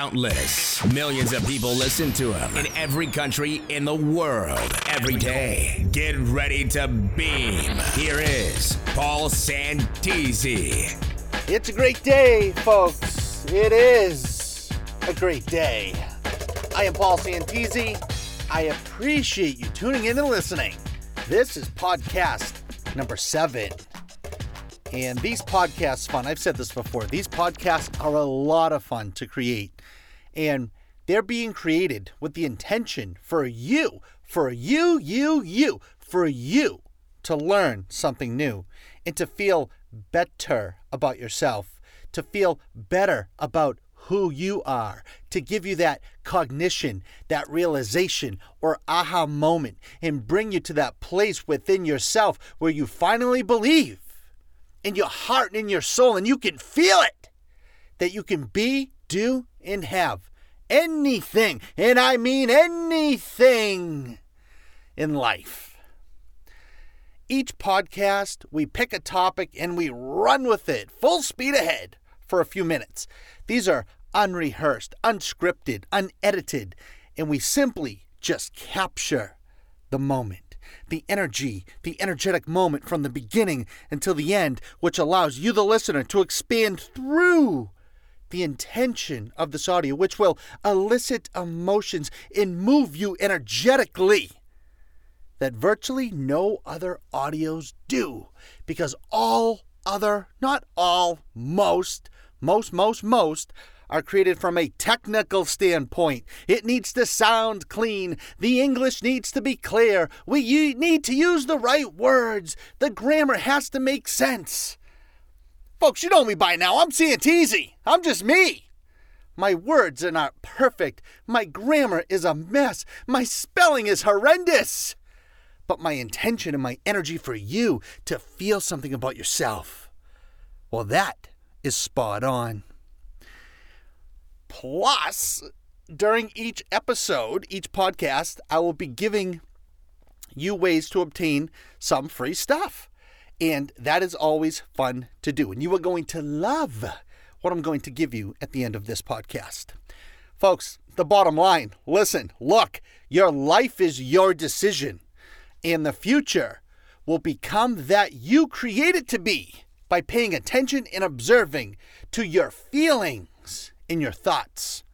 countless. Millions of people listen to him in every country in the world every day. Get ready to beam. Here is Paul Santisi. It's a great day, folks. It is a great day. I am Paul Santisi. I appreciate you tuning in and listening. This is podcast number seven. And these podcasts fun. I've said this before. These podcasts are a lot of fun to create. And they're being created with the intention for you, for you, you, you, for you to learn something new and to feel better about yourself, to feel better about who you are, to give you that cognition, that realization, or aha moment, and bring you to that place within yourself where you finally believe in your heart and in your soul, and you can feel it that you can be, do, and have anything, and I mean anything in life. Each podcast, we pick a topic and we run with it full speed ahead for a few minutes. These are unrehearsed, unscripted, unedited, and we simply just capture the moment, the energy, the energetic moment from the beginning until the end, which allows you, the listener, to expand through the intention of this audio, which will elicit emotions and move you energetically that virtually no other audios do. Because all other, not all, most, most, most, most are created from a technical standpoint. It needs to sound clean. The English needs to be clear. We need to use the right words. The grammar has to make sense. Folks, you know me by now. I'm Santisi. I'm just me. My words are not perfect. My grammar is a mess. My spelling is horrendous. But my intention and my energy for you to feel something about yourself, well, that is spot on. Plus, during each episode, each podcast, I will be giving you ways to obtain some free stuff. And that is always fun to do. And you are going to love what I'm going to give you at the end of this podcast. Folks, the bottom line listen, look, your life is your decision, and the future will become that you create it to be by paying attention and observing to your feelings and your thoughts.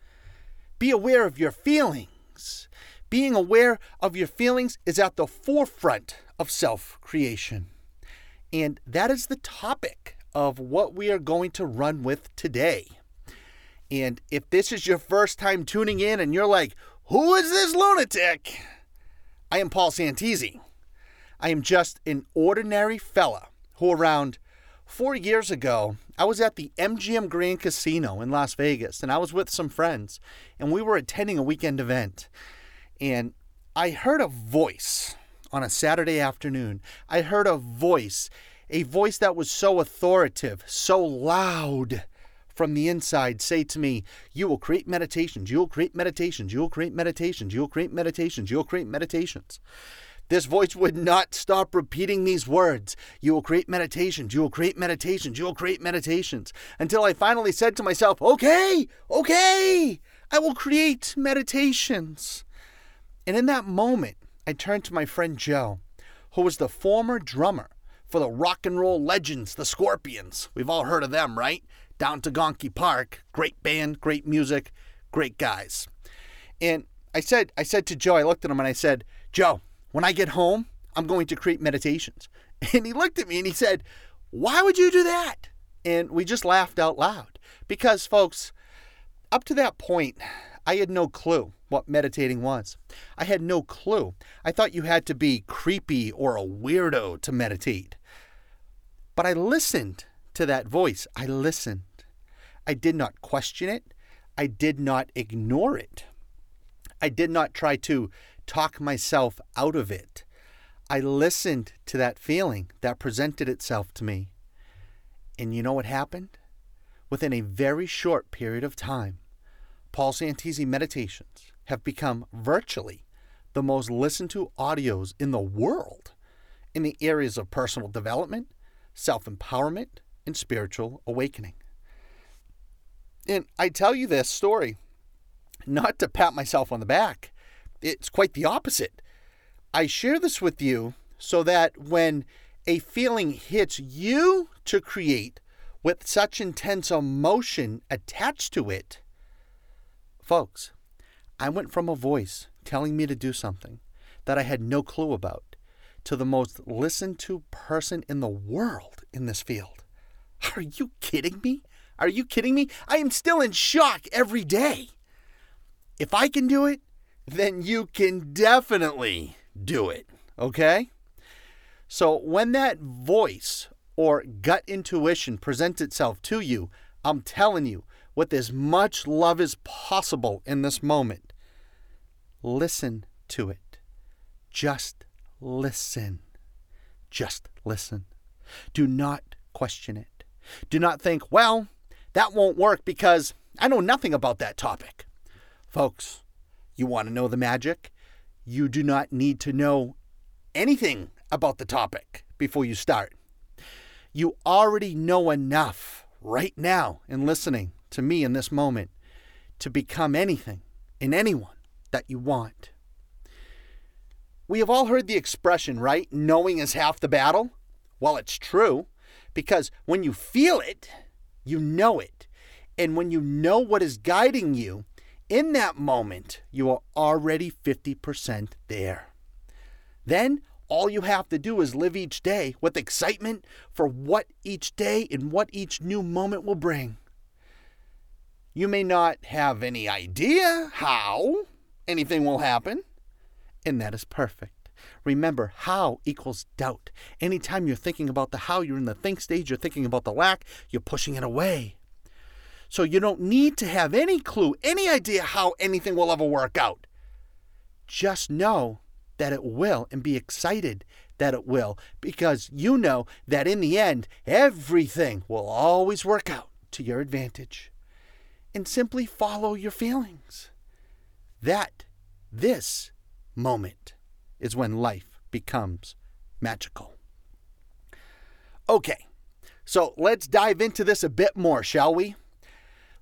Be aware of your feelings. Being aware of your feelings is at the forefront of self creation. And that is the topic of what we are going to run with today. And if this is your first time tuning in and you're like, who is this lunatic? I am Paul Santisi. I am just an ordinary fella who, around four years ago, I was at the MGM Grand Casino in Las Vegas and I was with some friends and we were attending a weekend event. And I heard a voice on a Saturday afternoon. I heard a voice, a voice that was so authoritative, so loud from the inside say to me, You will create meditations, you will create meditations, you will create meditations, you will create meditations, you will create meditations. This voice would not stop repeating these words. You will create meditations, you will create meditations, you will create meditations. Until I finally said to myself, Okay, okay, I will create meditations. And in that moment, I turned to my friend Joe, who was the former drummer for the rock and roll legends, the Scorpions. We've all heard of them, right? Down to Gorky Park. Great band, great music, great guys. And I said, I said to Joe, I looked at him and I said, Joe, when I get home, I'm going to create meditations. And he looked at me and he said, Why would you do that? And we just laughed out loud. Because, folks, up to that point, I had no clue what meditating was. I had no clue. I thought you had to be creepy or a weirdo to meditate. But I listened to that voice. I listened. I did not question it. I did not ignore it. I did not try to talk myself out of it. I listened to that feeling that presented itself to me. And you know what happened? Within a very short period of time, Paul Santisi Meditations have become virtually the most listened to audios in the world in the areas of personal development, self empowerment, and spiritual awakening. And I tell you this story not to pat myself on the back. It's quite the opposite. I share this with you so that when a feeling hits you to create with such intense emotion attached to it, folks, I went from a voice telling me to do something that I had no clue about to the most listened to person in the world in this field. Are you kidding me? Are you kidding me? I am still in shock every day. If I can do it, then you can definitely do it. Okay? So when that voice or gut intuition presents itself to you, I'm telling you, with as much love as possible in this moment, listen to it. Just listen. Just listen. Do not question it. Do not think, well, that won't work because I know nothing about that topic. Folks, you want to know the magic? You do not need to know anything about the topic before you start. You already know enough right now in listening to me in this moment to become anything in anyone that you want. We have all heard the expression, right? Knowing is half the battle. Well, it's true because when you feel it, you know it. And when you know what is guiding you, in that moment, you are already 50% there. Then all you have to do is live each day with excitement for what each day and what each new moment will bring. You may not have any idea how anything will happen, and that is perfect. Remember, how equals doubt. Anytime you're thinking about the how, you're in the think stage, you're thinking about the lack, you're pushing it away. So you don't need to have any clue, any idea how anything will ever work out. Just know that it will and be excited that it will because you know that in the end, everything will always work out to your advantage. And simply follow your feelings. That, this moment, is when life becomes magical. Okay, so let's dive into this a bit more, shall we?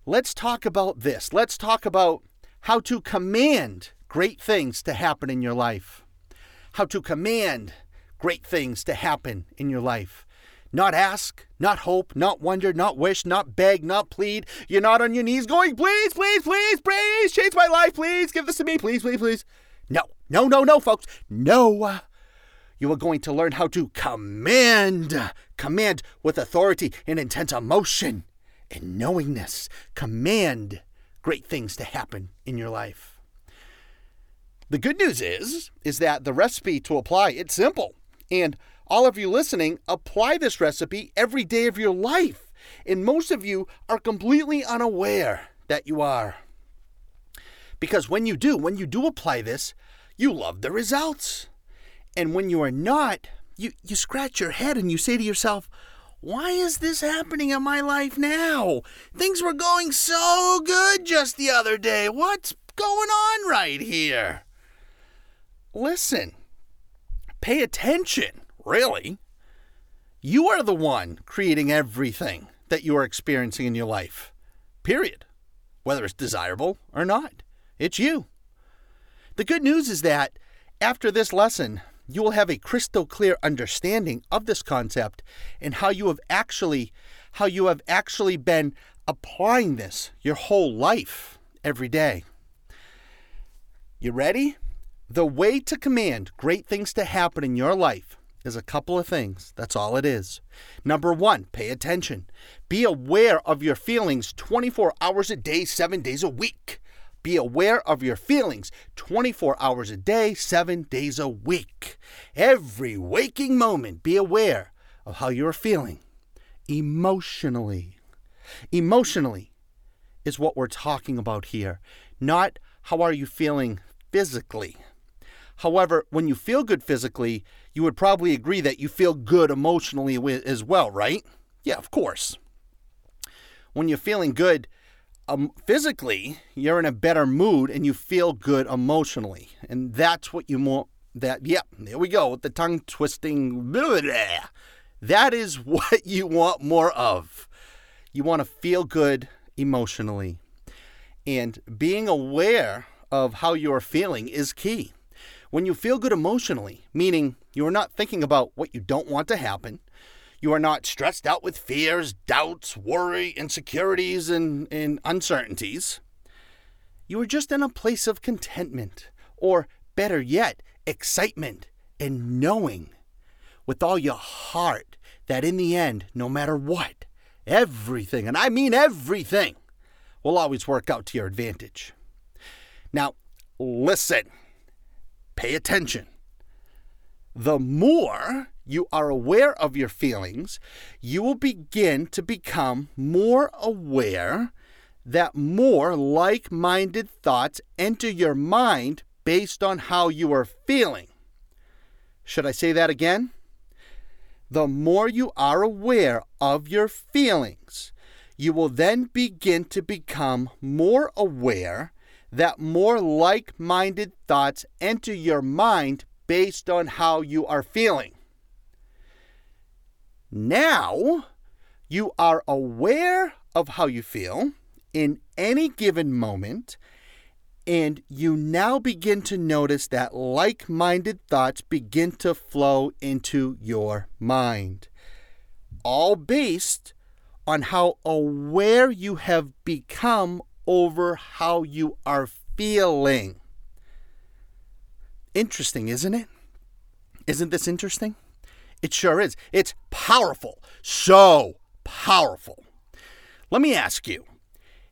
Let's talk about this. Let's talk about how to command great things to happen in your life. How to command great things to happen in your life. Not ask, not hope, not wonder, not wish, not beg, not plead. You're not on your knees going, please, please, please, please, change my life, please, give this to me, please, please, please. No, no, no, no, folks. No. You are going to learn how to command, command with authority and intense emotion and knowingness. Command great things to happen in your life. The good news is is that the recipe to apply it's simple. And all of you listening, apply this recipe every day of your life. And most of you are completely unaware that you are. Because when you do, when you do apply this, you love the results. And when you are not, you, you scratch your head and you say to yourself, why is this happening in my life now? Things were going so good just the other day. What's going on right here? Listen, pay attention, really. You are the one creating everything that you are experiencing in your life, period. Whether it's desirable or not, it's you. The good news is that after this lesson, you will have a crystal clear understanding of this concept and how you have actually how you have actually been applying this your whole life every day. You ready? The way to command great things to happen in your life is a couple of things. That's all it is. Number 1, pay attention. Be aware of your feelings 24 hours a day, 7 days a week. Be aware of your feelings 24 hours a day, 7 days a week. Every waking moment, be aware of how you're feeling emotionally. Emotionally is what we're talking about here, not how are you feeling physically. However, when you feel good physically, you would probably agree that you feel good emotionally as well, right? Yeah, of course. When you're feeling good, um, physically, you're in a better mood and you feel good emotionally. And that's what you want. That, yep, yeah, there we go with the tongue twisting. Blah, blah. That is what you want more of. You want to feel good emotionally. And being aware of how you are feeling is key. When you feel good emotionally, meaning you are not thinking about what you don't want to happen, you are not stressed out with fears, doubts, worry, insecurities, and, and uncertainties. You are just in a place of contentment, or better yet, excitement and knowing with all your heart that in the end, no matter what, everything, and I mean everything, will always work out to your advantage. Now, listen, pay attention. The more you are aware of your feelings, you will begin to become more aware that more like minded thoughts enter your mind based on how you are feeling. Should I say that again? The more you are aware of your feelings, you will then begin to become more aware that more like minded thoughts enter your mind based on how you are feeling. Now, you are aware of how you feel in any given moment, and you now begin to notice that like minded thoughts begin to flow into your mind, all based on how aware you have become over how you are feeling. Interesting, isn't it? Isn't this interesting? It sure is. It's powerful. So powerful. Let me ask you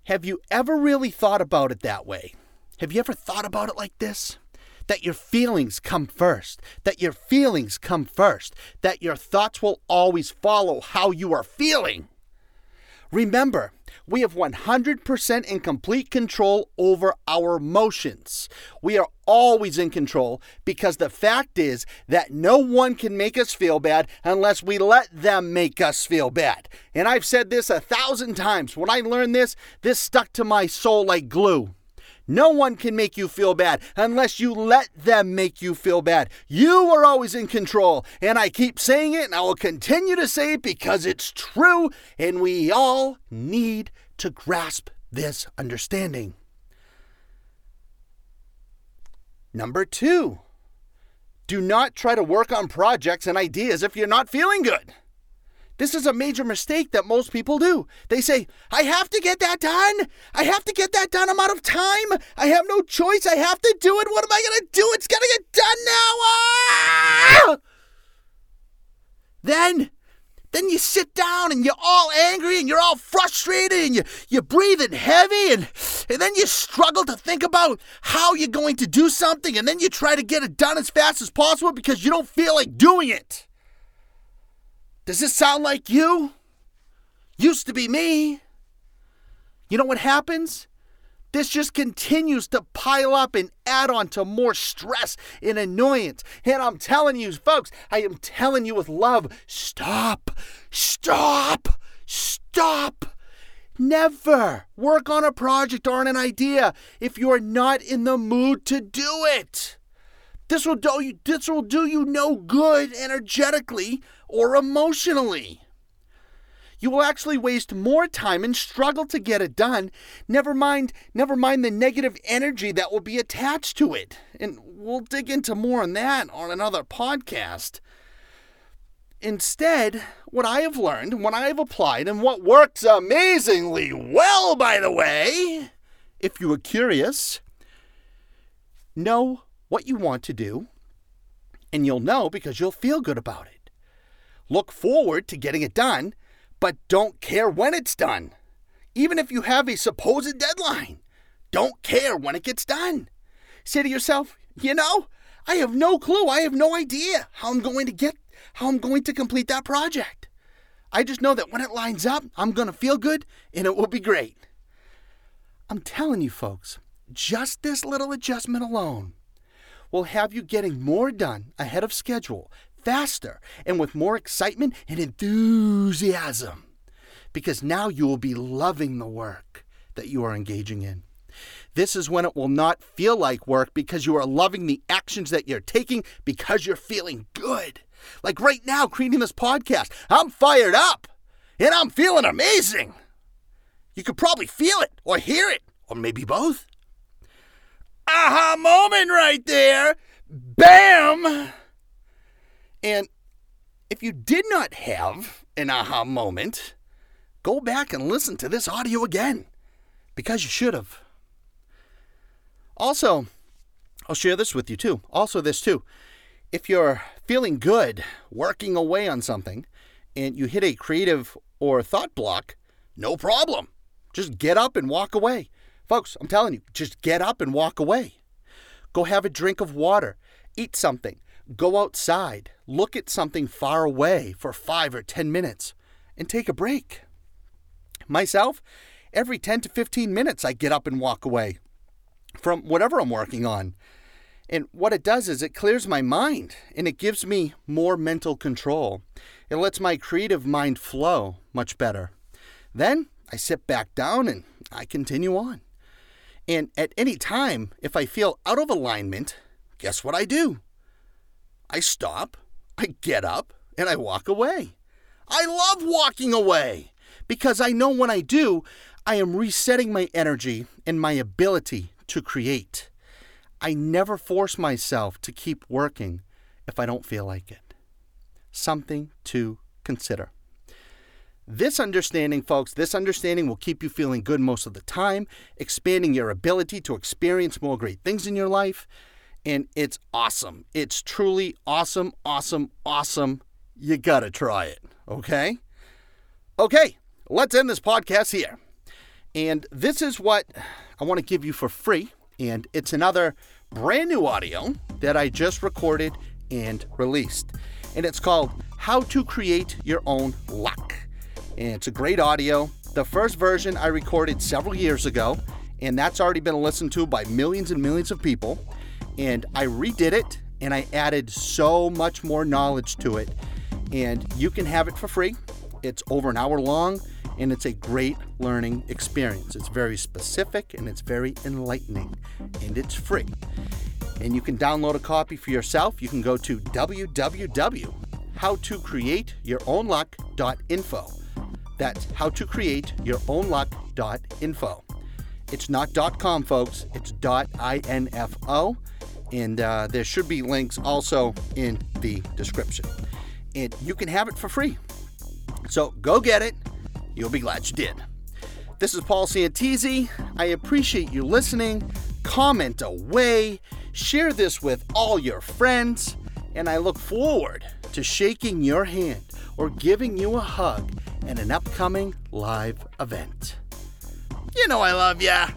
have you ever really thought about it that way? Have you ever thought about it like this? That your feelings come first, that your feelings come first, that your thoughts will always follow how you are feeling. Remember, we have 100% in complete control over our emotions. We are always in control because the fact is that no one can make us feel bad unless we let them make us feel bad. And I've said this a thousand times. When I learned this, this stuck to my soul like glue. No one can make you feel bad unless you let them make you feel bad. You are always in control. And I keep saying it and I will continue to say it because it's true. And we all need to grasp this understanding. Number two, do not try to work on projects and ideas if you're not feeling good. This is a major mistake that most people do. They say, I have to get that done. I have to get that done. I'm out of time. I have no choice. I have to do it. What am I going to do? It's going to get done now. Ah! Then, then you sit down and you're all angry and you're all frustrated and you, you're breathing heavy and, and then you struggle to think about how you're going to do something and then you try to get it done as fast as possible because you don't feel like doing it. Does this sound like you? Used to be me. You know what happens? This just continues to pile up and add on to more stress and annoyance. And I'm telling you, folks, I am telling you with love stop, stop, stop. Never work on a project or on an idea if you are not in the mood to do it. This will do you, this will do you no good energetically or emotionally. You will actually waste more time and struggle to get it done. Never mind, never mind the negative energy that will be attached to it. And we'll dig into more on that on another podcast. Instead, what I have learned, what I have applied, and what works amazingly well, by the way, if you are curious, know what you want to do, and you'll know because you'll feel good about it. Look forward to getting it done, but don't care when it's done. Even if you have a supposed deadline, don't care when it gets done. Say to yourself, you know, I have no clue. I have no idea how I'm going to get, how I'm going to complete that project. I just know that when it lines up, I'm going to feel good and it will be great. I'm telling you, folks, just this little adjustment alone will have you getting more done ahead of schedule faster and with more excitement and enthusiasm because now you will be loving the work that you are engaging in. This is when it will not feel like work because you are loving the actions that you're taking because you're feeling good. Like right now, creating this podcast, I'm fired up and I'm feeling amazing. You could probably feel it or hear it or maybe both. Aha moment right there! Bam! And if you did not have an aha moment, go back and listen to this audio again because you should have. Also, I'll share this with you too. Also, this too. If you're feeling good working away on something and you hit a creative or thought block, no problem. Just get up and walk away. Folks, I'm telling you, just get up and walk away. Go have a drink of water, eat something, go outside, look at something far away for five or 10 minutes, and take a break. Myself, every 10 to 15 minutes, I get up and walk away from whatever I'm working on. And what it does is it clears my mind and it gives me more mental control. It lets my creative mind flow much better. Then I sit back down and I continue on. And at any time, if I feel out of alignment, guess what I do? I stop, I get up, and I walk away. I love walking away because I know when I do, I am resetting my energy and my ability to create. I never force myself to keep working if I don't feel like it. Something to consider. This understanding, folks, this understanding will keep you feeling good most of the time, expanding your ability to experience more great things in your life. And it's awesome. It's truly awesome, awesome, awesome. You gotta try it, okay? Okay, let's end this podcast here. And this is what I want to give you for free. And it's another brand new audio that I just recorded and released. And it's called How to Create Your Own Luck and it's a great audio. The first version I recorded several years ago, and that's already been listened to by millions and millions of people. And I redid it and I added so much more knowledge to it. And you can have it for free. It's over an hour long and it's a great learning experience. It's very specific and it's very enlightening and it's free. And you can download a copy for yourself. You can go to www.howtocreateyourownluck.info. That's how to create your own luck.info. It's not .com, folks. It's .info, and uh, there should be links also in the description. And you can have it for free. So go get it. You'll be glad you did. This is Paul Santisi. I appreciate you listening. Comment away. Share this with all your friends. And I look forward to shaking your hand or giving you a hug in an upcoming live event. You know I love ya.